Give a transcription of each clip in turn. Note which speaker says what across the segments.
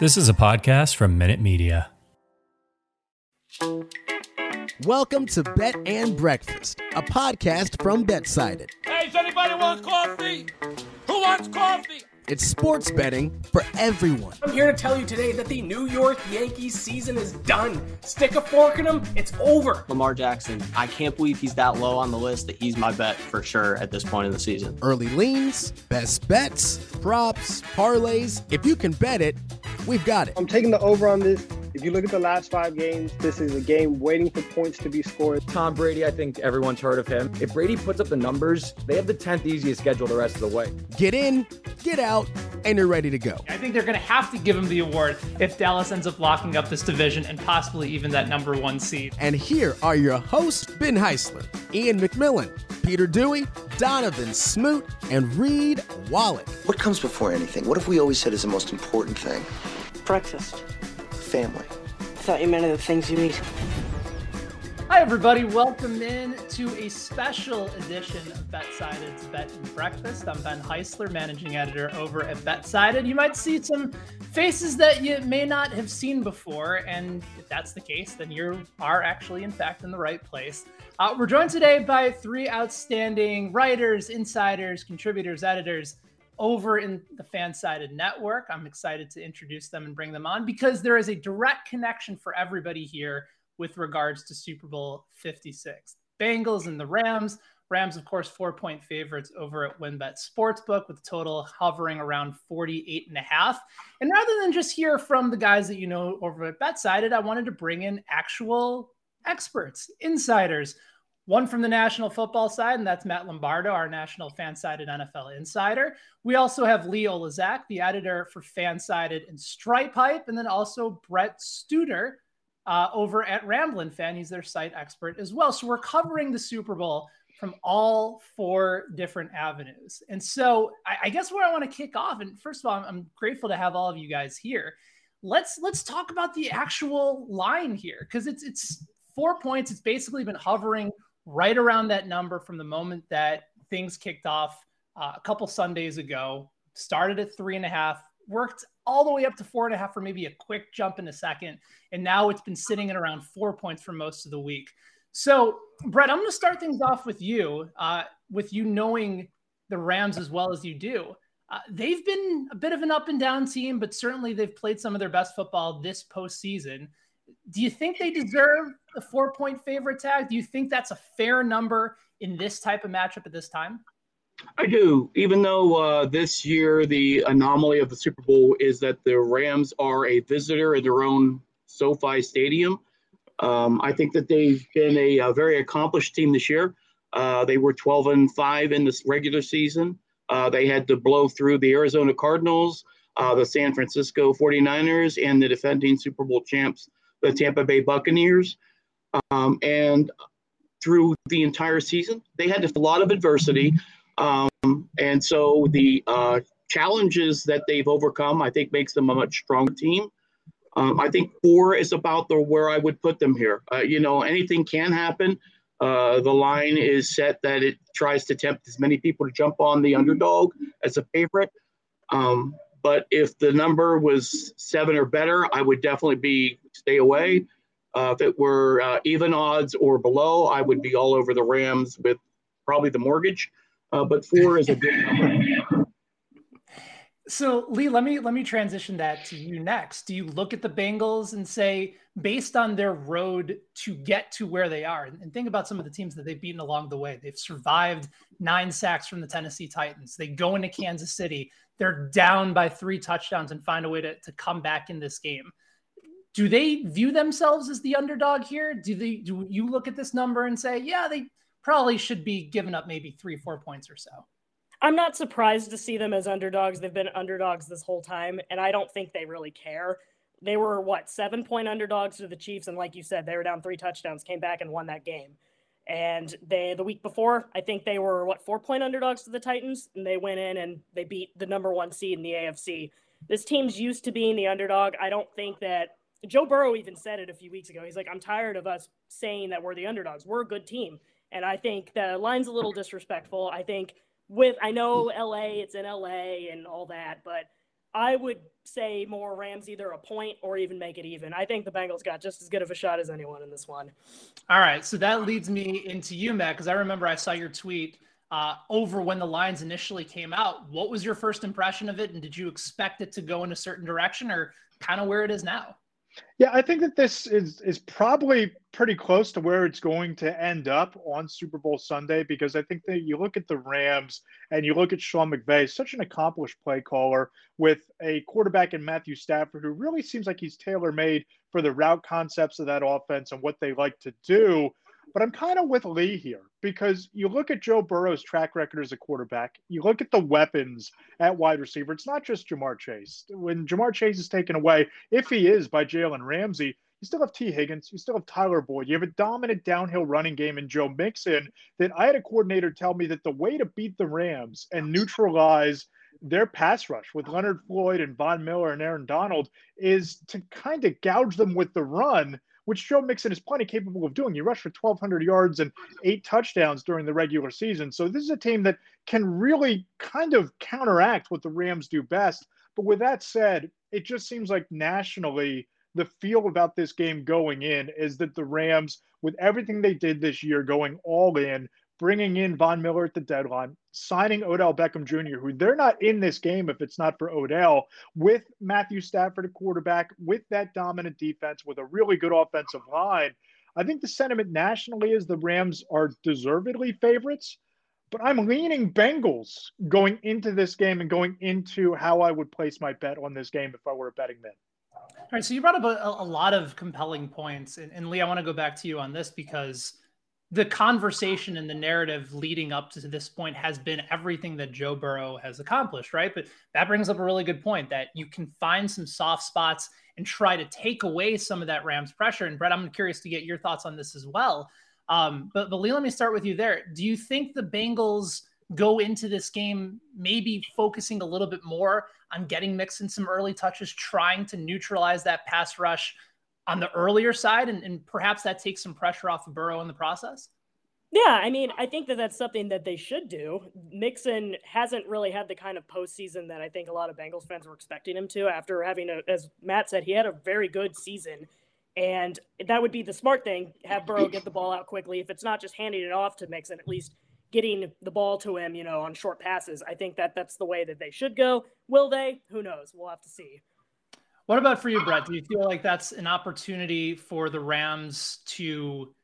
Speaker 1: This is a podcast from Minute Media.
Speaker 2: Welcome to Bet and Breakfast, a podcast from BetSided.
Speaker 3: Hey, does anybody want coffee? Who wants coffee?
Speaker 2: It's sports betting for everyone.
Speaker 4: I'm here to tell you today that the New York Yankees season is done. Stick a fork in them, it's over.
Speaker 5: Lamar Jackson, I can't believe he's that low on the list that he's my bet for sure at this point in the season.
Speaker 2: Early leans, best bets, props, parlays. If you can bet it, we've got it.
Speaker 6: I'm taking the over on this. If you look at the last five games, this is a game waiting for points to be scored.
Speaker 7: Tom Brady, I think everyone's heard of him. If Brady puts up the numbers, they have the 10th easiest schedule the rest of the way.
Speaker 2: Get in, get out, and you're ready to go.
Speaker 8: I think they're going to have to give him the award if Dallas ends up locking up this division and possibly even that number one seed.
Speaker 2: And here are your hosts, Ben Heisler, Ian McMillan, Peter Dewey, Donovan Smoot, and Reed Wallach.
Speaker 9: What comes before anything? What have we always said is the most important thing?
Speaker 10: Breakfast.
Speaker 9: Family.
Speaker 10: I thought you meant the things you eat.
Speaker 8: Hi, everybody. Welcome in to a special edition of BetSided's Bet and Breakfast. I'm Ben Heisler, managing editor over at BetSided. You might see some faces that you may not have seen before, and if that's the case, then you are actually, in fact, in the right place. Uh, we're joined today by three outstanding writers, insiders, contributors, editors over in the Fansided network. I'm excited to introduce them and bring them on because there is a direct connection for everybody here with regards to Super Bowl 56. Bengals and the Rams. Rams, of course, four point favorites over at WynnBET Sportsbook with total hovering around 48 and a half. And rather than just hear from the guys that you know over at BetSided, I wanted to bring in actual experts, insiders. One from the national football side, and that's Matt Lombardo, our national fan-sided NFL insider. We also have Lee Olazak, the editor for Fansided and Stripe Hype, and then also Brett Studer uh, over at Ramblin' Fan. He's their site expert as well. So we're covering the Super Bowl from all four different avenues. And so I, I guess where I want to kick off, and first of all, I'm, I'm grateful to have all of you guys here. Let's let's talk about the actual line here because it's it's four points. It's basically been hovering right around that number from the moment that things kicked off uh, a couple Sundays ago. Started at three and a half, worked all the way up to four and a half for maybe a quick jump in a second. And now it's been sitting at around four points for most of the week. So, Brett, I'm going to start things off with you, uh, with you knowing the Rams as well as you do. Uh, they've been a bit of an up and down team, but certainly they've played some of their best football this postseason. Do you think they deserve the four point favorite tag? Do you think that's a fair number in this type of matchup at this time?
Speaker 11: I do, even though uh, this year the anomaly of the Super Bowl is that the Rams are a visitor in their own SoFi Stadium. Um, I think that they've been a, a very accomplished team this year. Uh, they were 12 and 5 in this regular season. Uh, they had to blow through the Arizona Cardinals, uh, the San Francisco 49ers, and the defending Super Bowl champs, the Tampa Bay Buccaneers. Um, and through the entire season, they had a lot of adversity. Um, and so the uh, challenges that they've overcome, I think, makes them a much stronger team. Um, I think four is about the where I would put them here. Uh, you know, anything can happen. Uh, the line is set that it tries to tempt as many people to jump on the underdog as a favorite. Um, but if the number was seven or better, I would definitely be stay away. Uh, if it were uh, even odds or below, I would be all over the Rams with probably the mortgage. Uh, but four is a good number.
Speaker 8: So Lee, let me let me transition that to you next. Do you look at the Bengals and say, based on their road to get to where they are, and think about some of the teams that they've beaten along the way. They've survived nine sacks from the Tennessee Titans. They go into Kansas City. They're down by three touchdowns and find a way to, to come back in this game. Do they view themselves as the underdog here? Do they do you look at this number and say, yeah, they probably should be giving up maybe three, four points or so?
Speaker 12: I'm not surprised to see them as underdogs. They've been underdogs this whole time, and I don't think they really care. They were what seven point underdogs to the Chiefs, and like you said, they were down three touchdowns, came back and won that game. And they the week before, I think they were what four point underdogs to the Titans, and they went in and they beat the number one seed in the AFC. This team's used to being the underdog. I don't think that Joe Burrow even said it a few weeks ago. He's like, I'm tired of us saying that we're the underdogs. We're a good team. And I think the line's a little disrespectful. I think with I know LA, it's in LA and all that, but I would say more Rams either a point or even make it even. I think the Bengals got just as good of a shot as anyone in this one.
Speaker 8: All right, so that leads me into you, Matt, because I remember I saw your tweet uh, over when the lines initially came out. What was your first impression of it, and did you expect it to go in a certain direction, or kind of where it is now?
Speaker 13: Yeah, I think that this is is probably pretty close to where it's going to end up on Super Bowl Sunday because I think that you look at the Rams and you look at Sean McVay, such an accomplished play caller with a quarterback in Matthew Stafford who really seems like he's tailor made for the route concepts of that offense and what they like to do. But I'm kind of with Lee here because you look at Joe Burrow's track record as a quarterback, you look at the weapons at wide receiver. It's not just Ja'Marr Chase. When Ja'Marr Chase is taken away, if he is by Jalen Ramsey, you still have Tee Higgins, you still have Tyler Boyd, you have a dominant downhill running game in Joe Mixon. That I had a coordinator tell me that the way to beat the Rams and neutralize their pass rush with Leonard Floyd and Von Miller and Aaron Donald is to kind of gouge them with the run which Joe Mixon is plenty capable of doing. He rushed for 1,200 yards and eight touchdowns during the regular season. So this is a team that can really kind of counteract what the Rams do best. But with that said, it just seems like nationally, the feel about this game going in is that the Rams, with everything they did this year, going all in, bringing in Von Miller at the deadline, signing Odell Beckham Jr., who they're not in this game if it's not for Odell, with Matthew Stafford at quarterback, with that dominant defense, with a really good offensive line. I think the sentiment nationally is the Rams are deservedly favorites, but I'm leaning Bengals going into this game and going into how I would place my bet on this game if I were a betting man.
Speaker 8: All right, so you brought up a, a lot of compelling points, and, and Lee, I want to go back to you on this because the conversation and the narrative leading up to this point has been everything that Joe Burrow has accomplished, right? But that brings up a really good point that you can find some soft spots and try to take away some of that Rams pressure. And Brett, I'm curious to get your thoughts on this as well. Um, but, but Lee, let me start with you there. Do you think the Bengals go into this game maybe focusing a little bit more on getting Mixon some early touches, trying to neutralize that pass rush? On the earlier side, and, and perhaps that takes some pressure off of Burrow in the process?
Speaker 12: Yeah, I mean, I think that that's something that they should do. Mixon hasn't really had the kind of postseason that I think a lot of Bengals fans were expecting him to after having a, as Matt said, he had a very good season. And that would be the smart thing, have Burrow get the ball out quickly. If it's not just handing it off to Mixon, at least getting the ball to him, you know, on short passes. I think that that's the way that they should go. Will they? Who knows? We'll have to see.
Speaker 8: What about for you, Brett? Do you feel like that's an opportunity for the Rams to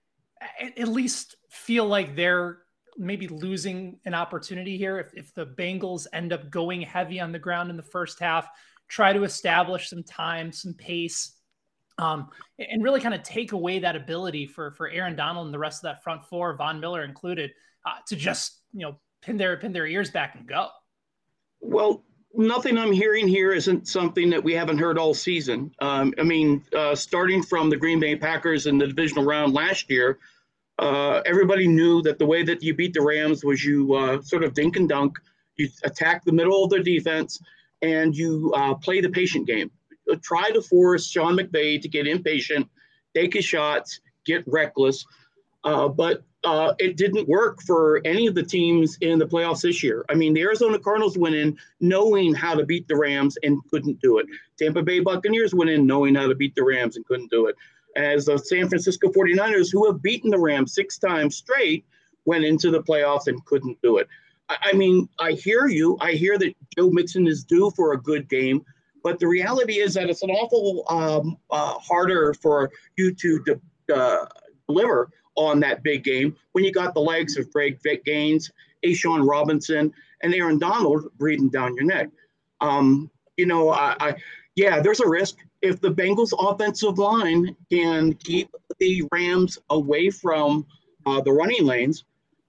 Speaker 8: at least feel like they're maybe losing an opportunity here if, if the Bengals end up going heavy on the ground in the first half, try to establish some time, some pace, um, and really kind of take away that ability for for Aaron Donald and the rest of that front four, Von Miller included, uh, to just you know pin their pin their ears back and go.
Speaker 11: Well, nothing I'm hearing here isn't something that we haven't heard all season. Um, I mean, uh, starting from the Green Bay Packers in the divisional round last year, uh, everybody knew that the way that you beat the Rams was you uh, sort of dink and dunk, you attack the middle of their defense, and you uh, play the patient game. Try to force Sean McVay to get impatient, take his shots, get reckless. Uh, but uh, it didn't work for any of the teams in the playoffs this year. I mean, the Arizona Cardinals went in knowing how to beat the Rams and couldn't do it. Tampa Bay Buccaneers went in knowing how to beat the Rams and couldn't do it. As the San Francisco 49ers, who have beaten the Rams six times straight, went into the playoffs and couldn't do it. I, I mean, I hear you. I hear that Joe Mixon is due for a good game. But the reality is that it's an awful um, uh, harder for you to de- uh, deliver on that big game when you got the legs of Greg Vic Gaines, A'Shawn Robinson, and Aaron Donald breathing down your neck. Um, you know, I, I, yeah, there's a risk if the Bengals offensive line can keep the Rams away from uh, the running lanes,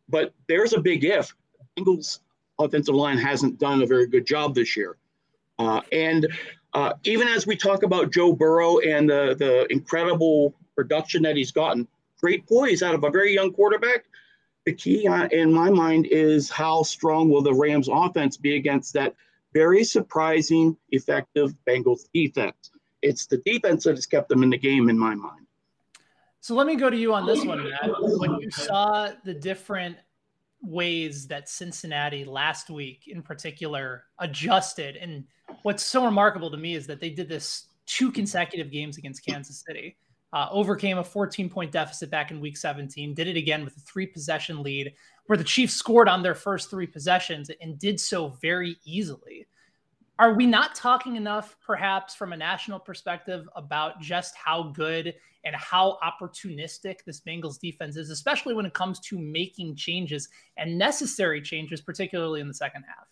Speaker 11: but there's a big if. Bengals offensive line hasn't done a very good job this year. Uh, and uh, even as we talk about Joe Burrow and the, the incredible production that he's gotten, great poise out of a very young quarterback. The key uh, in my mind is how strong will the Rams offense be against that very surprising, effective Bengals defense. It's the defense that has kept them in the game in my mind.
Speaker 8: So let me go to you on this one, Matt. When you saw the different ways that Cincinnati last week in particular adjusted. And what's so remarkable to me is that they did this two consecutive games against Kansas City. Uh, overcame a 14 point deficit back in week 17, did it again with a three possession lead where the Chiefs scored on their first three possessions and did so very easily. Are we not talking enough, perhaps, from a national perspective, about just how good and how opportunistic this Bengals defense is, especially when it comes to making changes and necessary changes, particularly in the second half?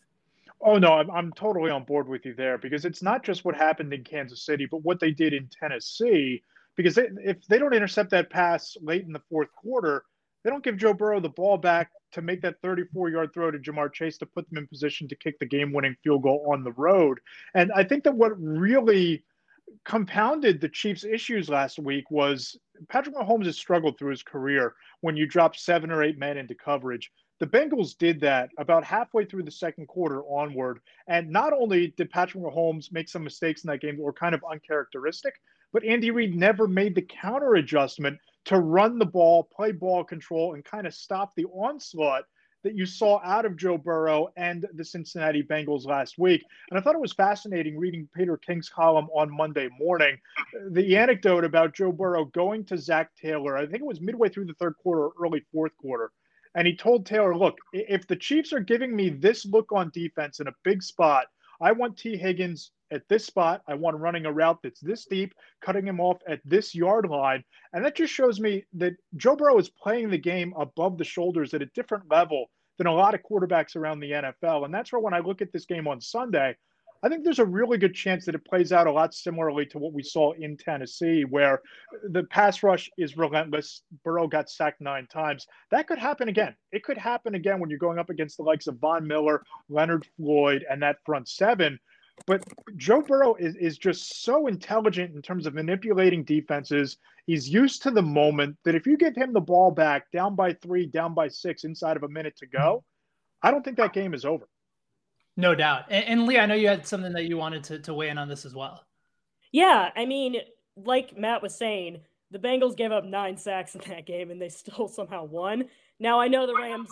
Speaker 13: Oh no, I'm, I'm totally on board with you there because it's not just what happened in Kansas City, but what they did in Tennessee because they, if they don't intercept that pass late in the fourth quarter, they don't give Joe Burrow the ball back to make that 34 yard throw to Ja'Marr Chase to put them in position to kick the game winning field goal on the road. And I think that what really compounded the Chiefs' issues last week was Patrick Mahomes has struggled through his career when you drop seven or eight men into coverage. The Bengals did that about halfway through the second quarter onward. And not only did Patrick Mahomes make some mistakes in that game that were kind of uncharacteristic, but Andy Reid never made the counter adjustment to run the ball, play ball control, and kind of stop the onslaught that you saw out of Joe Burrow and the Cincinnati Bengals last week. And I thought it was fascinating reading Peter King's column on Monday morning. The anecdote about Joe Burrow going to Zac Taylor, I think it was midway through the third quarter, or early fourth quarter. And he told Taylor, look, if the Chiefs are giving me this look on defense in a big spot, I want Tee Higgins at this spot. I want running a route that's this deep, cutting him off at this yard line. And that just shows me that Joe Burrow is playing the game above the shoulders at a different level than a lot of quarterbacks around the NFL. And that's where when I look at this game on Sunday, I think there's a really good chance that it plays out a lot similarly to what we saw in Tennessee, where the pass rush is relentless. Burrow got sacked nine times. That could happen again. It could happen again when you're going up against the likes of Von Miller, Leonard Floyd, and that front seven. But Joe Burrow is, is just so intelligent in terms of manipulating defenses. He's used to the moment that if you give him the ball back down by three, down by six, inside of a minute to go, I don't think that game is over.
Speaker 8: No doubt. And, and Lee, I know you had something that you wanted to, to weigh in on this as well.
Speaker 12: Yeah. I mean, like Matt was saying, the Bengals gave up nine sacks in that game and they still somehow won. Now, I know the Rams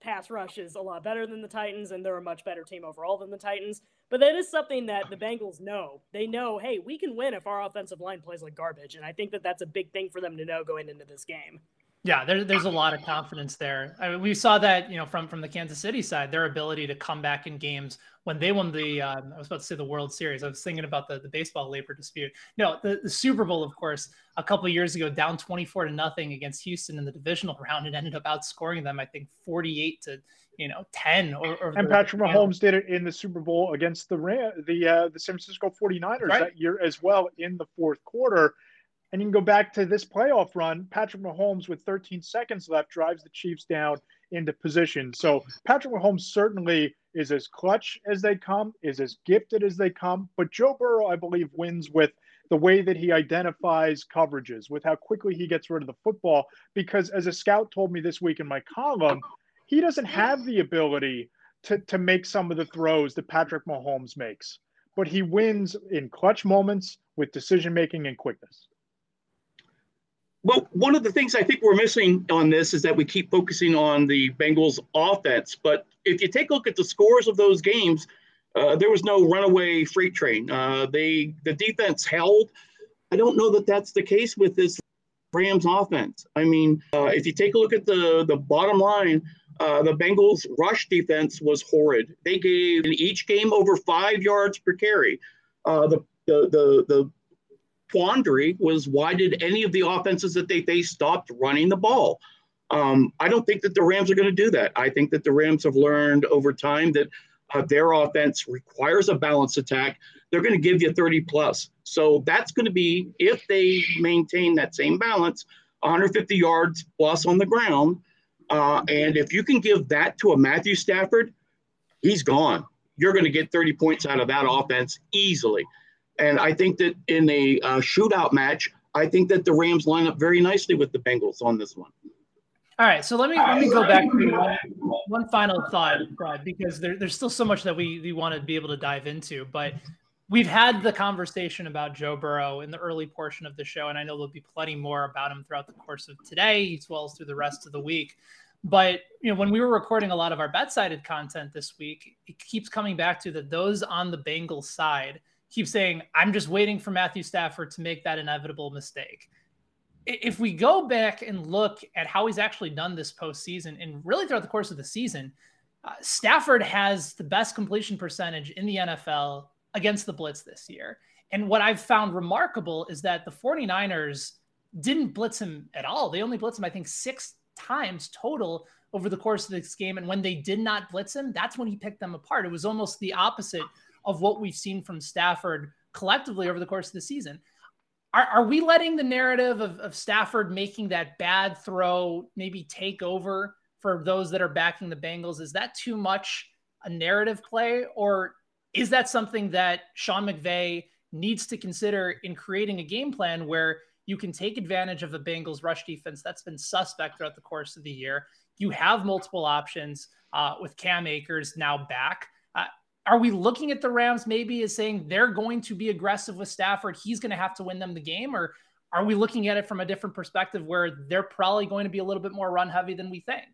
Speaker 12: pass rush is a lot better than the Titans, and they're a much better team overall than the Titans. But that is something that the Bengals know. They know, hey, we can win if our offensive line plays like garbage, and I think that that's a big thing for them to know going into this game.
Speaker 8: Yeah, there, there's a lot of confidence there. I mean, we saw that, you know, from from the Kansas City side, their ability to come back in games when they won the, um, I was about to say the World Series. I was thinking about the, the baseball labor dispute. No, the, the Super Bowl, of course, a couple years ago, down 24 to nothing against Houston in the divisional round, and ended up outscoring them, I think, 48 to you know 10. Or, or
Speaker 13: and Patrick Mahomes did it in the Super Bowl against the the uh, the San Francisco 49ers right. that year as well in the fourth quarter. And you can go back to this playoff run. Patrick Mahomes, with 13 seconds left, drives the Chiefs down into position. So Patrick Mahomes certainly is as clutch as they come, is as gifted as they come. But Joe Burrow, I believe, wins with the way that he identifies coverages, with how quickly he gets rid of the football. Because as a scout told me this week in my column, he doesn't have the ability to, to make some of the throws that Patrick Mahomes makes. But he wins in clutch moments with decision making and quickness.
Speaker 11: Well, one of the things I think we're missing on this is that we keep focusing on the Bengals offense. But if you take a look at the scores of those games, uh, there was no runaway freight train. Uh, they the defense held. I don't know that that's the case with this Rams offense. I mean, uh, if you take a look at the the bottom line, uh, the Bengals rush defense was horrid. They gave in each game over five yards per carry. Uh, the, the the the quandary was why did any of the offenses that they faced stopped running the ball? Um, I don't think that the Rams are going to do that. I think that the Rams have learned over time that uh, their offense requires a balanced attack. They're going to give you 30 plus. So that's going to be, if they maintain that same balance, 150 yards plus on the ground. Uh, and if you can give that to a Matthew Stafford, he's gone. You're going to get 30 points out of that offense easily. And I think that in a uh, shootout match, I think that the Rams line up very nicely with the Bengals on this one.
Speaker 8: All right, so let me let me go back to one, one final thought, Brad, because there, there's still so much that we, we want to be able to dive into. But we've had the conversation about Joe Burrow in the early portion of the show, and I know there'll be plenty more about him throughout the course of today, as well as through the rest of the week. But you know, when we were recording a lot of our bet sided content this week, it keeps coming back to that those on the Bengals side keep saying, I'm just waiting for Matthew Stafford to make that inevitable mistake. If we go back and look at how he's actually done this postseason and really throughout the course of the season, uh, Stafford has the best completion percentage in the NFL against the blitz this year. And what I've found remarkable is that the 49ers didn't blitz him at all. They only blitzed him, I think, six times total over the course of this game. And when they did not blitz him, that's when he picked them apart. It was almost the opposite of what we've seen from Stafford collectively over the course of the season. Are, are we letting the narrative of, of Stafford making that bad throw maybe take over for those that are backing the Bengals? Is that too much a narrative play? Or is that something that Sean McVay needs to consider in creating a game plan where you can take advantage of the Bengals rush defense that's been suspect throughout the course of the year. You have multiple options uh, with Cam Akers now back. Uh, are we looking at the Rams maybe as saying they're going to be aggressive with Stafford? He's going to have to win them the game, or are we looking at it from a different perspective where they're probably going to be a little bit more run heavy than we think?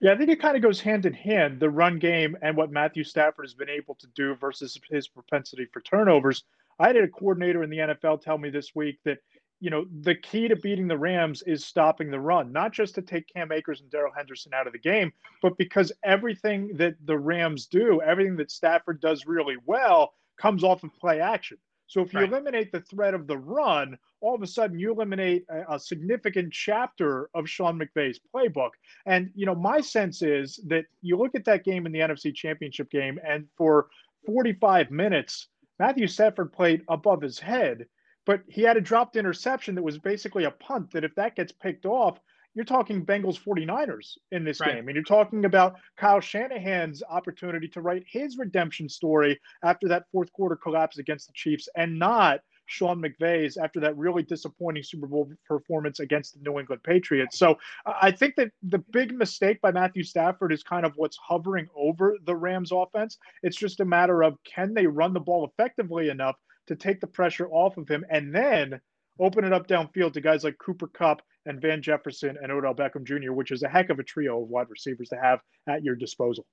Speaker 13: Yeah, I think it kind of goes hand in hand the run game and what Matthew Stafford has been able to do versus his propensity for turnovers. I had a coordinator in the NFL tell me this week that you know, the key to beating the Rams is stopping the run, not just to take Cam Akers and Darrell Henderson out of the game, but because everything that the Rams do, everything that Stafford does really well, comes off of play action. So if you right. eliminate the threat of the run, all of a sudden you eliminate a, a, significant chapter of Sean McVay's playbook. And you know, my sense is that you look at that game in the NFC Championship game, and for 45 minutes, Matthew Stafford played above his head but he had a dropped interception that was basically a punt that if that gets picked off, you're talking Bengals 49ers in this right. game. And you're talking about Kyle Shanahan's opportunity to write his redemption story after that fourth quarter collapse against the Chiefs and not Sean McVay's after that really disappointing Super Bowl performance against the New England Patriots. So I think that the big mistake by Matthew Stafford is kind of what's hovering over the Rams offense. It's just a matter of can they run the ball effectively enough to take the pressure off of him and then open it up downfield to guys like Cooper Kupp and Van Jefferson and Odell Beckham Jr., which is a heck of a trio of wide receivers to have at your disposal.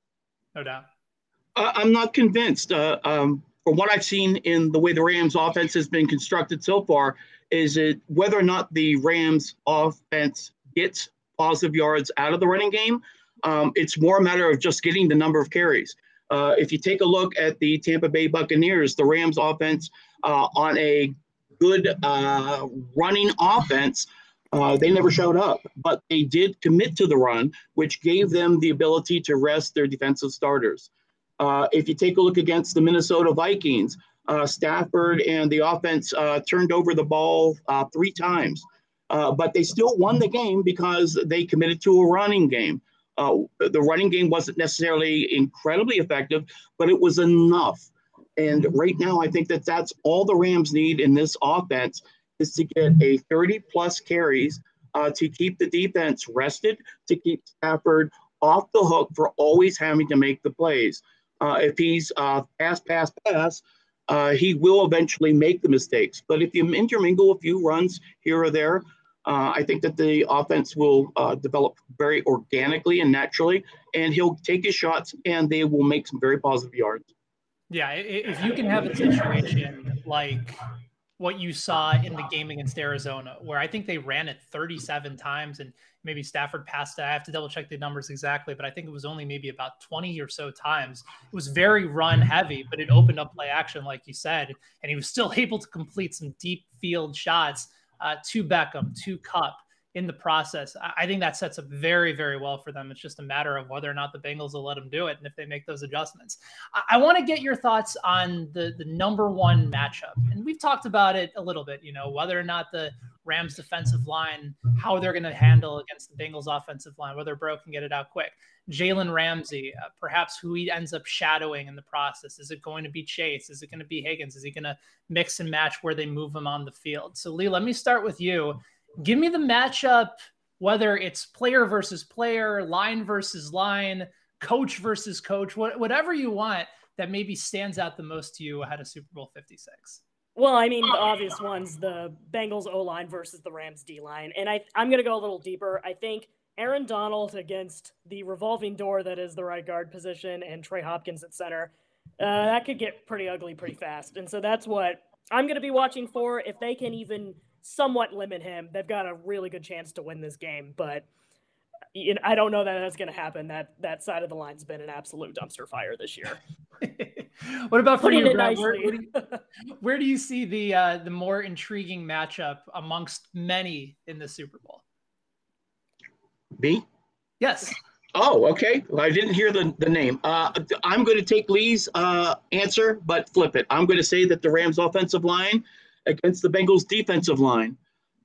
Speaker 8: No doubt.
Speaker 11: Uh, I'm not convinced. Uh, um, from what I've seen in the way the Rams offense has been constructed so far, is it whether or not the Rams offense gets positive yards out of the running game. Um, it's more a matter of just getting the number of carries. Uh, if you take a look at the Tampa Bay Buccaneers, the Rams offense uh, on a good uh, running offense, uh, they never showed up, but they did commit to the run, which gave them the ability to rest their defensive starters. Uh, if you take a look against the Minnesota Vikings, Stafford and the offense turned over the ball three times, but they still won the game because they committed to a running game. Uh, the running game wasn't necessarily incredibly effective, but it was enough. And right now, I think that that's all the Rams need in this offense is to get a 30 plus carries uh, to keep the defense rested, to keep Stafford off the hook for always having to make the plays. Uh, if he's uh, pass, pass, pass, uh, he will eventually make the mistakes. But if you intermingle a few runs here or there, uh, I think that the offense will uh, develop very organically and naturally, and he'll take his shots, and they will make some very positive yards.
Speaker 8: Yeah, if you can have a situation like what you saw in the game against Arizona, where I think they ran it 37 times and maybe Stafford passed it. I have to double check the numbers exactly, but I think it was only maybe about 20 or so times. It was very run heavy, but it opened up play action, like you said, and he was still able to complete some deep field shots uh, to Beckham, to Kupp in the process. I think that sets up very, very well for them. It's just a matter of whether or not the Bengals will let them do it and if they make those adjustments. I, I want to get your thoughts on the the number one matchup, and we've talked about it a little bit. You know whether or not the Rams defensive line, how they're going to handle against the Bengals offensive line, whether Bro can get it out quick. Jalen Ramsey, uh, perhaps who he ends up shadowing in the process. Is it going to be Chase? Is it going to be Higgins? Is he going to mix and match where they move him on the field? So, Lee, let me start with you. Give me the matchup, whether it's player versus player, line versus line, coach versus coach, whatever you want that maybe stands out the most to you ahead of Super Bowl 56.
Speaker 12: Well, I mean, the obvious ones, the Bengals O line versus the Rams D line. And I, I'm going to go a little deeper. I think Aaron Donald against the revolving door that is the right guard position and Trey Hopkins at center, uh, that could get pretty ugly pretty fast. And so that's what I'm going to be watching for. If they can even somewhat limit him, they've got a really good chance to win this game. But you know, I don't know that that's going to happen. That that side of the line's been an absolute dumpster fire this year.
Speaker 8: what about for you, Brad? Where, where, do you, where, do you, see the uh, the more intriguing matchup amongst many in the Super Bowl?
Speaker 11: Me?
Speaker 8: Yes.
Speaker 11: Oh, okay. Well, I didn't hear the, the name. Uh, I'm going to take Lee's uh, answer, but flip it. I'm going to say that the Rams' offensive line against the Bengals' defensive line.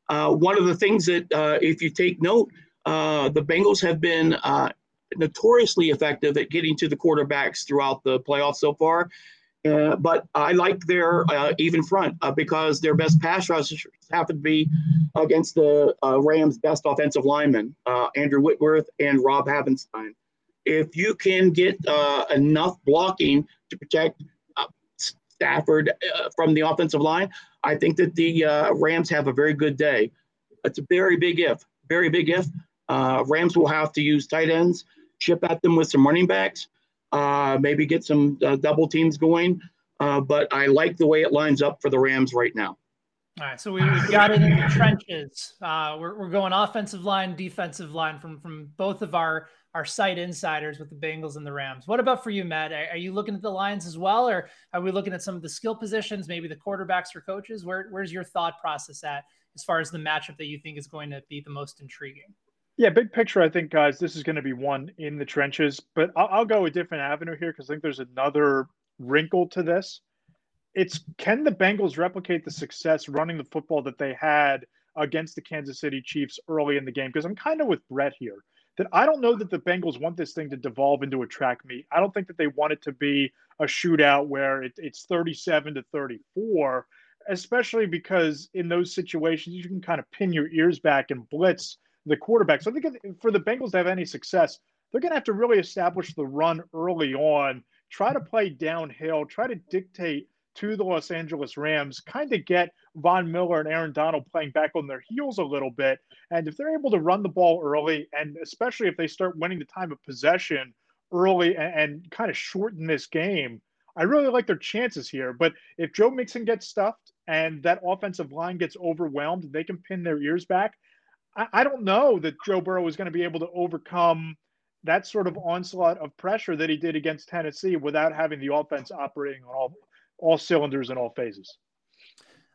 Speaker 11: Uh, one of the things that, uh, if you take note, uh, the Bengals have been uh, notoriously effective at getting to the quarterbacks throughout the playoffs so far. Uh, but I like their uh, even front uh, because their best pass rushers happen to be against the Rams' best offensive linemen, Andrew Whitworth and Rob Havenstein. If you can get enough blocking to protect Stafford from the offensive line, I think that the Rams have a very good day. It's a very big if, very big if. Uh, Rams will have to use tight ends, chip at them with some running backs, uh, maybe get some uh, double teams going. Uh, but I like the way it lines up for the Rams right now.
Speaker 8: All right, so we, have got it in the trenches. Uh, we're, we're going offensive line, defensive line from from both of our our site insiders with the Bengals and the Rams. What about for you, Matt? Are, are you looking at the lines as well, or are we looking at some of the skill positions, maybe the quarterbacks or coaches? Where, where's your thought process at as far as the matchup that you think is going to be the most intriguing?
Speaker 13: Yeah, big picture. I think, guys, this is going to be one in the trenches, but I'll, I'll go a different avenue here because I think there's another wrinkle to this. It's can the Bengals replicate the success running the football that they had against the Kansas City Chiefs early in the game? Because I'm kind of with Brett here that I don't know that the Bengals want this thing to devolve into a track meet. I don't think that they want it to be a shootout where it, it's 37 to 34, especially because in those situations, you can kind of pin your ears back and blitz the quarterback. So I think for the Bengals to have any success, they're going to have to really establish the run early on, try to play downhill, try to dictate to the Los Angeles Rams, kind of get Von Miller and Aaron Donald playing back on their heels a little bit. And if they're able to run the ball early, and especially if they start winning the time of possession early and, and kind of shorten this game, I really like their chances here. But if Joe Mixon gets stuffed and that offensive line gets overwhelmed, they can pin their ears back. I, I don't know that Joe Burrow is going to be able to overcome that sort of onslaught of pressure that he did against Tennessee without having the offense operating on all all cylinders in all phases.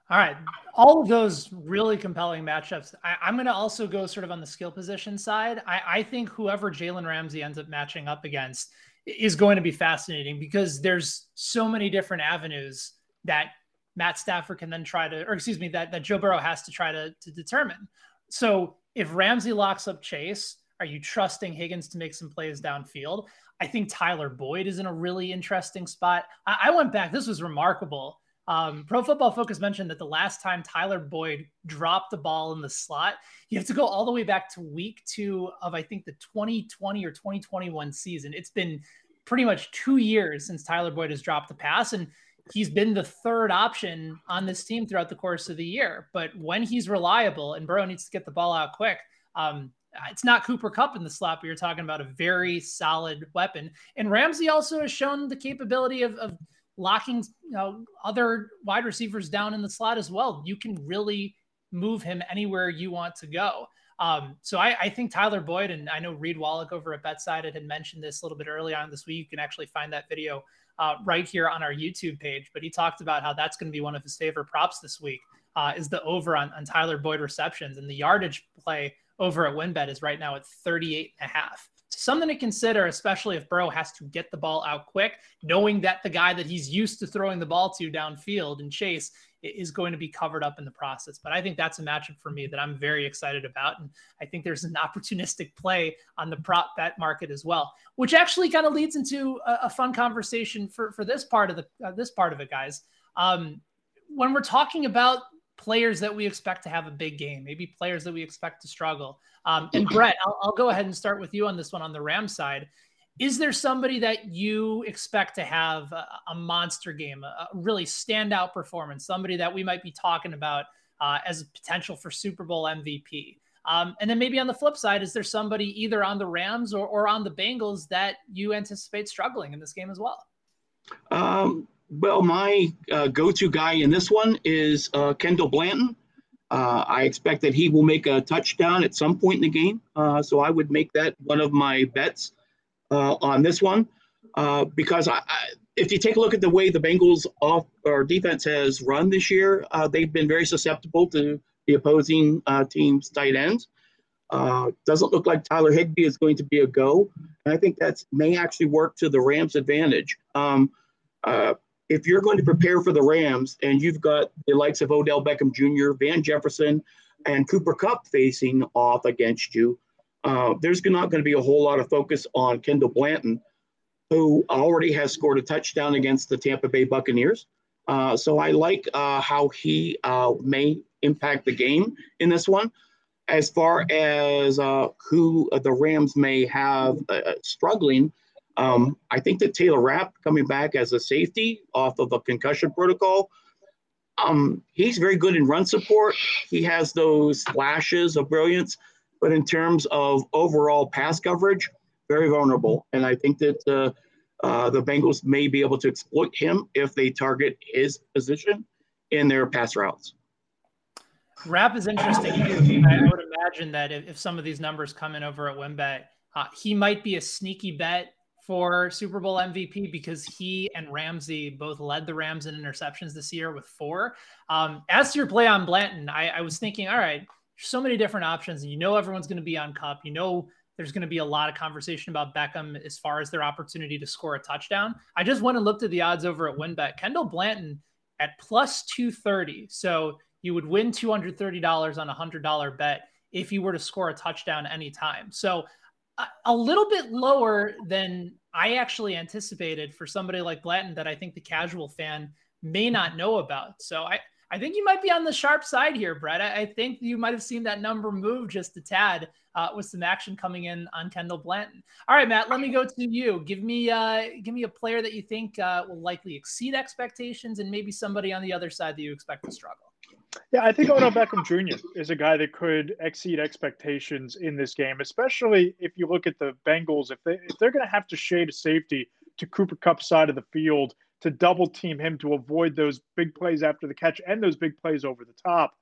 Speaker 8: All right. All of those really compelling matchups. I, am going to also go sort of on the skill position side. I, I think whoever Jalen Ramsey ends up matching up against is going to be fascinating because there's so many different avenues that Matt Stafford can then try to, or excuse me, that, that Joe Burrow has to try to, to determine. So if Ramsey locks up Chase, are you trusting Higgins to make some plays downfield? I think Tyler Boyd is in a really interesting spot. I, I went back, this was remarkable. Um, Pro Football Focus mentioned that the last time Tyler Boyd dropped the ball in the slot, you have to go all the way back to week two of, I think, the 2020 or 2021 season. It's been pretty much two years since Tyler Boyd has dropped the pass. And he's been the third option on this team throughout the course of the year. But when he's reliable and Burrow needs to get the ball out quick, um, it's not Cooper Kupp in the slot, but you're talking about a very solid weapon. And Ramsey also has shown the capability of, of locking you know, other wide receivers down in the slot as well. You can really move him anywhere you want to go. Um, so I, I, think Tyler Boyd and I know Reed Wallach over at BetSided had mentioned this a little bit earlier on this week. You can actually find that video uh, right here on our YouTube page. But he talked about how that's going to be one of his favorite props this week uh, is the over on, on Tyler Boyd receptions. And the yardage play over at WynnBET is right now at 38 and a half. Something to consider, especially if Burrow has to get the ball out quick, knowing that the guy that he's used to throwing the ball to downfield and Chase is going to be covered up in the process. But I think that's a matchup for me that I'm very excited about. And I think there's an opportunistic play on the prop bet market as well, which actually kind of leads into a, a, fun conversation for, for this part of the, uh, this part of it, guys. Um, when we're talking about players that we expect to have a big game, maybe players that we expect to struggle. Um, and Brett, I'll, I'll go ahead and start with you on this one on the Ram side. Is there somebody that you expect to have a, a monster game, a, a, really standout performance, somebody that we might be talking about uh, as a potential for Super Bowl MVP? Um, and then maybe on the flip side, is there somebody either on the Rams or, or on the Bengals that you anticipate struggling in this game as well?
Speaker 11: Um, well, my uh, go-to guy in this one is uh, Kendall Blanton. Uh, I expect that he will make a touchdown at some point in the game, uh, so I would make that one of my bets uh, on this one uh, because I, I, if you take a look at the way the Bengals off or defense has run this year, they've been very susceptible to the opposing team's tight ends. doesn't look like Tyler Higbee is going to be a go, and I think that may actually work to the Rams' advantage. Um, uh, if you're going to prepare for the Rams and you've got the likes of Odell Beckham Jr., Van Jefferson, and Cooper Kupp facing off against you, uh, there's not going to be a whole lot of focus on Kendall Blanton, who already has scored a touchdown against the Tampa Bay Buccaneers. Uh, so I like uh, how he uh, may impact the game in this one. As far as uh, who the Rams may have struggling, um, I think that Taylor Rapp coming back as a safety off of a concussion protocol, um, he's very good in run support. He has those flashes of brilliance, but in terms of overall pass coverage, very vulnerable. And I think that uh, uh, the Bengals may be able to exploit him if they target his position in their pass routes.
Speaker 8: Rapp is interesting. I would imagine that if, if some of these numbers come in over at WynnBET, uh, he might be a sneaky bet for Super Bowl MVP because he and Ramsey both led the Rams in interceptions this year with four. Um, as to your play on Blanton, I, I was thinking, all right, so many different options, and you know everyone's going to be on Kupp. You know there's going to be a lot of conversation about Beckham as far as their opportunity to score a touchdown. I just went and looked at the odds over at WynnBET. Kendall Blanton at plus 230. So you would win $230 on a $100 bet if you were to score a touchdown anytime. So a little bit lower than I actually anticipated for somebody like Blanton that I think the casual fan may not know about. So I, I think you might be on the sharp side here, Brett. I, I think you might have seen that number move just a tad uh, with some action coming in on Kendall Blanton. All right, Matt, let me go to you. Give me uh, give me a player that you think uh, will likely exceed expectations and maybe somebody on the other side that you expect to struggle.
Speaker 13: Yeah, I think Odell Beckham Jr. is a guy that could exceed expectations in this game, especially if you look at the Bengals. If they if they're going to have to shade a safety to Cooper Kupp's side of the field to double team him to avoid those big plays after the catch and those big plays over the top,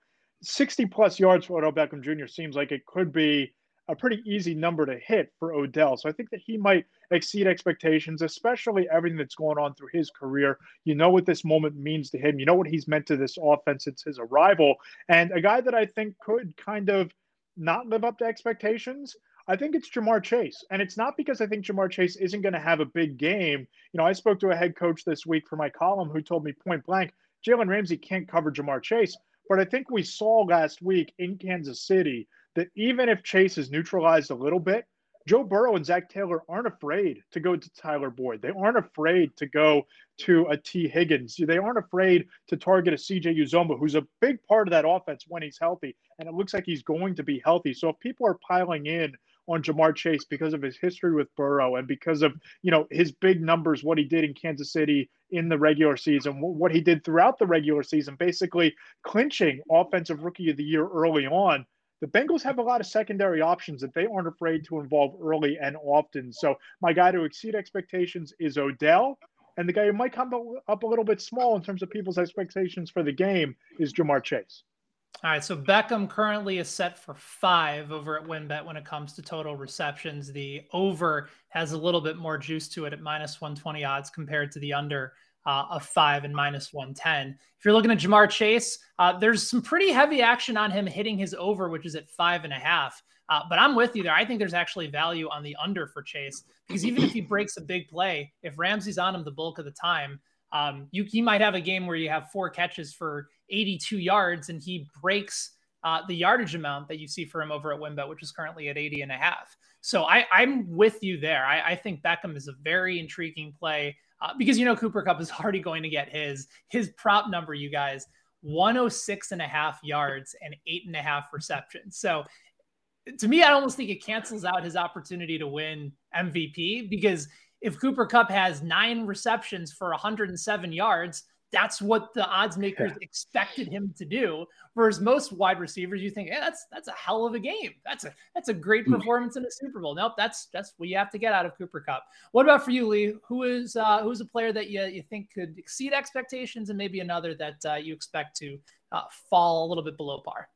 Speaker 13: 60 plus yards for Odell Beckham Jr. seems like it could be a pretty easy number to hit for Odell. So I think that he might exceed expectations, especially everything that's going on through his career. You know what this moment means to him. You know what he's meant to this offense since his arrival. And a guy that I think could kind of not live up to expectations. I think it's Ja'Marr Chase. And it's not because I think Ja'Marr Chase isn't going to have a big game. You know, I spoke to a head coach this week for my column who told me point blank Jalen Ramsey can't cover Ja'Marr Chase. But I think we saw last week in Kansas City that even if Chase is neutralized a little bit, Joe Burrow and Zac Taylor aren't afraid to go to Tyler Boyd. They aren't afraid to go to a Tee Higgins. They aren't afraid to target a CJ Uzomah, who's a big part of that offense when he's healthy. And it looks like he's going to be healthy. So if people are piling in on Ja'Marr Chase because of his history with Burrow and because of, you know, his big numbers, what he did in Kansas City in the regular season, what he did throughout the regular season, basically clinching offensive rookie of the year early on – the Bengals have a lot of secondary options that they aren't afraid to involve early and often. So my guy to exceed expectations is Odell. And the guy who might come up a little bit small in terms of people's expectations for the game is Ja'Marr Chase.
Speaker 8: All right, so Beckham currently is set for five over at WynnBET when it comes to total receptions. The over has a little bit more juice to it at minus 120 odds compared to the under uh, of five and minus 110. If you're looking at Ja'Marr Chase, uh, there's some pretty heavy action on him hitting his over, which is at five and a half. Uh, but I'm with you there. I think there's actually value on the under for Chase because even if he breaks a big play, if Ramsey's on him the bulk of the time, um, you he might have a game where you have four catches for 82 yards and he breaks uh, the yardage amount that you see for him over at WynnBET, which is currently at 80 and a half. So I, am with you there. I, I think Beckham is a very intriguing play uh, because you know Cooper Kupp is already going to get his his prop number, you guys, 106 and a half yards and eight and a half receptions. So to me, I almost think it cancels out his opportunity to win MVP because if Cooper Kupp has nine receptions for 107 yards, that's what the odds makers yeah. expected him to do. Whereas most wide receivers, you think, hey, that's that's a hell of a game. That's a that's a great hmm. performance in a Super Bowl. Nope, that's that's what you have to get out of Cooper Kupp. What about for you, Lee? Who is uh, who's a player that you you think could exceed expectations, and maybe another that uh, you expect to uh, fall a little bit below par?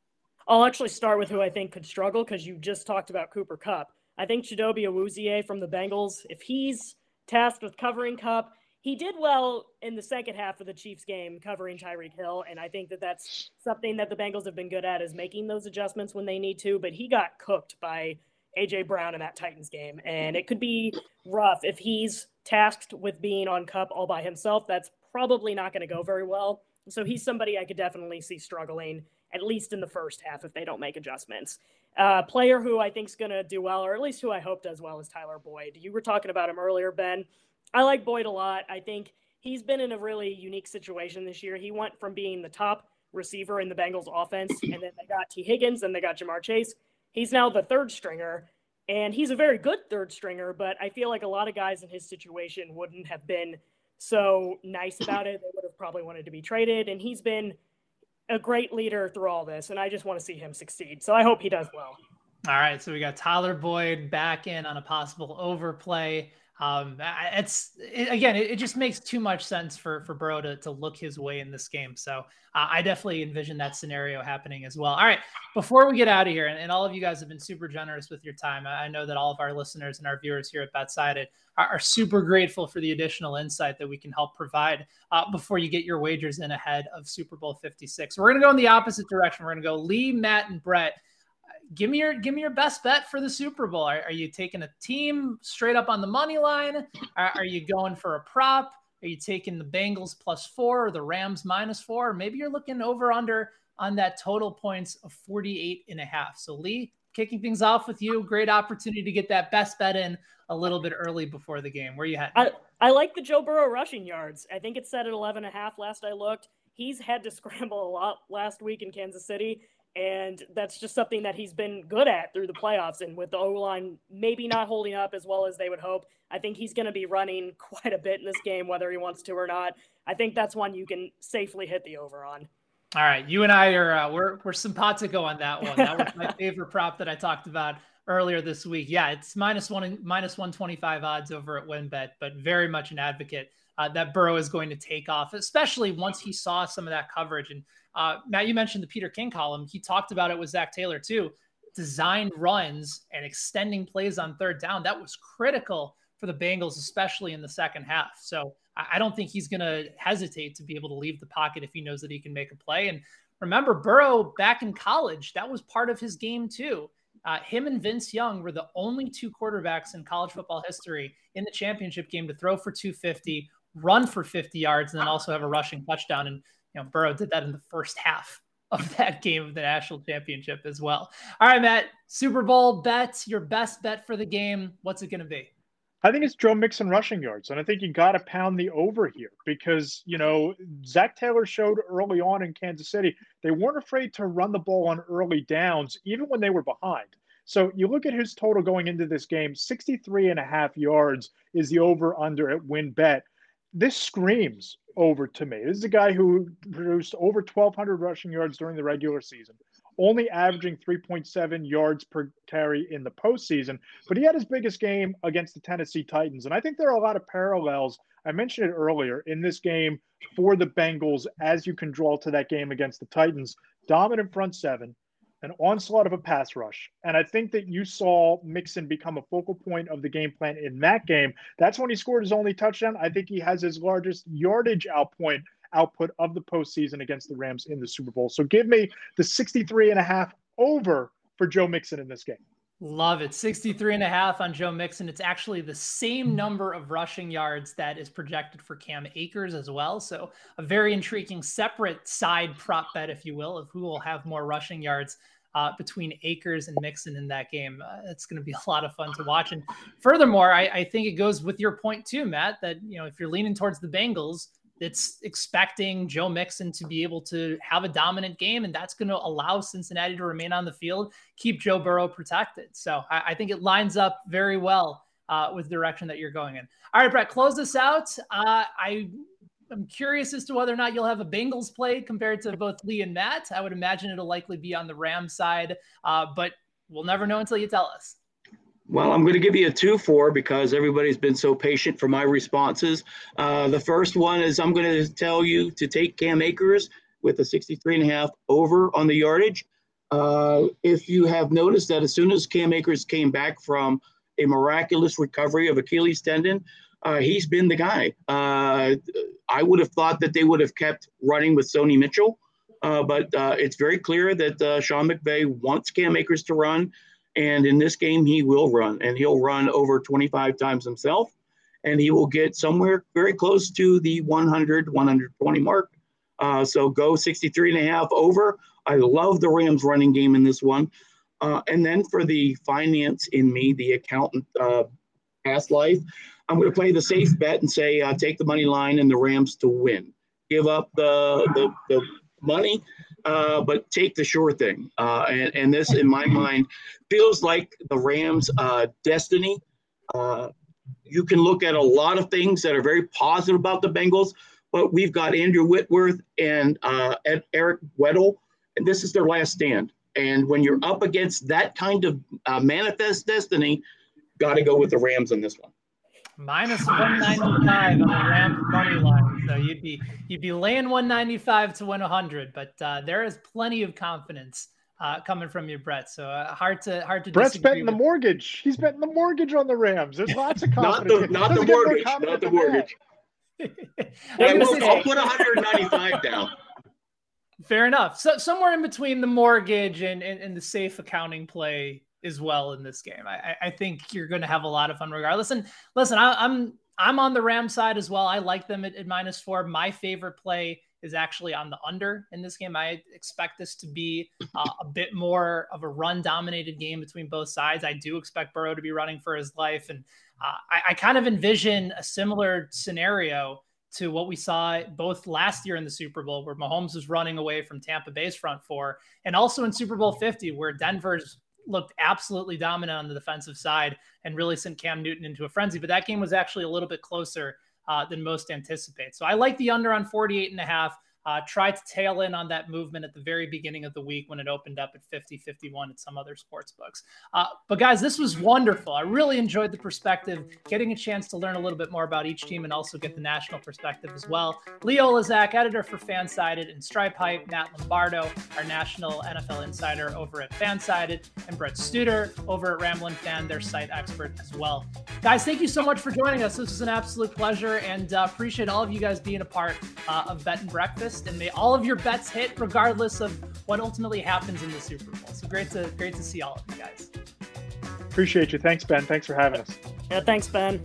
Speaker 12: I'll actually start with who I think could struggle because you just talked about Cooper Kupp. I think Chidobe Awuzie from the Bengals, if he's tasked with covering Kupp, he did well in the second half of the Chiefs game covering Tyreek Hill, and I think that that's something that the Bengals have been good at is making those adjustments when they need to. But he got cooked by AJ Brown in that Titans game, and it could be rough if he's tasked with being on Kupp all by himself. That's probably not going to go very well. So he's somebody I could definitely see struggling at least in the first half if they don't make adjustments. Uh, player who I think is going to do well, or at least who I hope does well, is Tyler Boyd. You were talking about him earlier, Ben. I like Boyd a lot. I think he's been in a really unique situation this year. He went from being the top receiver in the Bengals offense, and then they got Tee Higgins, and they got Ja'Marr Chase. He's now the third stringer, and he's a very good third stringer, but I feel like a lot of guys in his situation wouldn't have been so nice about it. They would have probably wanted to be traded, and he's been a great leader through all this, and I just want to see him succeed. So I hope he does well.
Speaker 8: All right, so we got Tyler Boyd back in on a possible overplay. Um, it's it, again, it, it, just makes too much sense for for Burrow to, to look his way in this game. So uh, I definitely envision that scenario happening as well. All right, before we get out of here, and, and all of you guys have been super generous with your time. I, know that all of our listeners and our viewers here at BetSided are, are, super grateful for the additional insight that we can help provide uh, before you get your wagers in ahead of Super Bowl Fifty Six. We're going to go in the opposite direction. We're going to go Lee, Matt, and Brett give me your give me your best bet for the Super Bowl. Are, are you taking a team straight up on the money line? Are, are, you going for a prop? Are you taking the Bengals plus four or the Rams minus four? Or maybe you're looking over under on that total points of 48 and a half. So Lee, kicking things off with you. Great opportunity to get that best bet in a little bit early before the game. Where you heading?
Speaker 12: I, I like the Joe Burrow rushing yards. I think it's set at 11 and a half last I looked. He's had to scramble a lot last week in Kansas City. And that's just something that he's been good at through the playoffs. And with the O line maybe not holding up as well as they would hope, I think he's going to be running quite a bit in this game, whether he wants to or not. I think that's one you can safely hit the over on.
Speaker 8: All right, you and I are uh, we're we're simpatico on that one. That was my favorite prop that I talked about earlier this week. Yeah, it's minus one minus one twenty five odds over at WynnBET, but very much an advocate uh, that Burrow is going to take off, especially once he saw some of that coverage and uh, Matt, you mentioned the Peter King column. He talked about it with Zac Taylor too. Designed runs and extending plays on third down. That was critical for the Bengals, especially in the second half. So I don't think he's going to hesitate to be able to leave the pocket if he knows that he can make a play. And remember, Burrow back in college, that was part of his game too. Uh, him and Vince Young were the only two quarterbacks in college football history in the championship game to throw for 250, run for 50 yards, and then also have a rushing touchdown. And you know, Burrow did that in the first half of that game of the national championship as well. All right, Matt, Super Bowl bet, your best bet for the game. What's it going to be?
Speaker 13: I think it's Joe Mixon rushing yards. And I think you got to pound the over here because, you know, Zac Taylor showed early on in Kansas City, they weren't afraid to run the ball on early downs, even when they were behind. So you look at his total going into this game 63 and a half yards is the over under at WynnBET. This screams over to me. This is a guy who produced over 1,200 rushing yards during the regular season, only averaging 3.7 yards per carry in the postseason. But he had his biggest game against the Tennessee Titans. And I think there are a lot of parallels. I mentioned it earlier in this game for the Bengals as you can draw to that game against the Titans. Dominant front seven, an onslaught of a pass rush. And I think that you saw Mixon become a focal point of the game plan in that game. That's when he scored his only touchdown. I think he has his largest yardage outpoint output of the postseason against the Rams in the Super Bowl. So give me the 63 and a half over for Joe Mixon in this game.
Speaker 8: Love it. 63 and a half on Joe Mixon. It's actually the same number of rushing yards that is projected for Cam Akers as well. So, a very intriguing separate side prop bet, if you will, of who will have more rushing yards uh, between Akers and Mixon in that game. Uh, it's going to be a lot of fun to watch. And furthermore, I, I, think it goes with your point too, Matt, that you know if you're leaning towards the Bengals, it's expecting Joe Mixon to be able to have a dominant game, and that's going to allow Cincinnati to remain on the field, keep Joe Burrow protected. So I, I think it lines up very well uh, with the direction that you're going in. All right, Brett, close this out. Uh, I I'm curious as to whether or not you'll have a Bengals play compared to both Lee and Matt. I would imagine it'll likely be on the Ram side, uh, but we'll never know until you tell us.
Speaker 11: Well, I'm going to give you a two for because everybody's been so patient for my responses. Uh, the first one is I'm going to tell you to take Cam Akers with a 63 and a half over on the yardage. Uh, if you have noticed that as soon as Cam Akers came back from a miraculous recovery of Achilles tendon, uh, he's been the guy. Uh, I would have thought that they would have kept running with Sony Michel, uh, but uh, it's very clear that uh, Sean McVay wants Cam Akers to run. And in this game, he will run, and he'll run over 25 times himself, and he will get somewhere very close to the 100, 120 mark. Uh, so go 63 and a half over. I love the Rams running game in this one. And then for the finance in me, the accountant past life, I'm going to play the safe bet and say uh, take the money line and the Rams to win. Give up the, the, the money uh, but take the sure thing. Uh, and, and this, in my mind, feels like the Rams' uh, destiny. Uh, you can look at a lot of things that are very positive about the Bengals, but we've got Andrew Whitworth and uh, Eric Weddle, and this is their last stand. And when you're up against that kind of manifest destiny, got to go with the Rams on this one
Speaker 8: minus 195 on the Rams money line. So you'd be you'd be laying 195 to win 100, but uh, there is plenty of confidence uh, coming from you, Brett. So uh, hard to hard to.
Speaker 13: Brett's betting with. the mortgage. He's betting the mortgage on the Rams. There's lots of
Speaker 11: confidence. not the, not the mortgage. Not the mortgage. I will, I'll put 195 down.
Speaker 8: Fair enough. So somewhere in between the mortgage and, and, and the safe accounting play as well in this game. I, I think you're going to have a lot of fun regardless. And listen, I, am I'm, I'm on the Ram side as well. I like them at, at minus four. My favorite play is actually on the under in this game. I expect this to be uh, a bit more of a run dominated game between both sides. I do expect Burrow to be running for his life. And uh, I, I kind of envision a similar scenario to what we saw both last year in the Super Bowl, where Mahomes was running away from Tampa Bay's front four, and also in Super Bowl 50, where Denver's looked absolutely dominant on the defensive side and really sent Cam Newton into a frenzy. But that game was actually a little bit closer uh, than most anticipate. So I like the under on 48 and a half. Uh, tried to tail in on that movement at the very beginning of the week when it opened up at 50 51 at some other sports books. Uh, but guys, this was wonderful. I really enjoyed the perspective, getting a chance to learn a little bit more about each team and also get the national perspective as well. Leo Lazak, editor for Fansided, and Stripe Hype, Matt Lombardo, our national NFL insider over at Fansided, and Brett Studer over at Ramblin' Fan, their site expert as well. Guys, thank you so much for joining us. This was an absolute pleasure and uh, appreciate all of you guys being a part uh, of Bet and Breakfast and may all of your bets hit regardless of what ultimately happens in the Super Bowl. So great to great to see all of you guys.
Speaker 13: Appreciate you. Thanks, Ben. Thanks for having us.
Speaker 12: Yeah, thanks, Ben.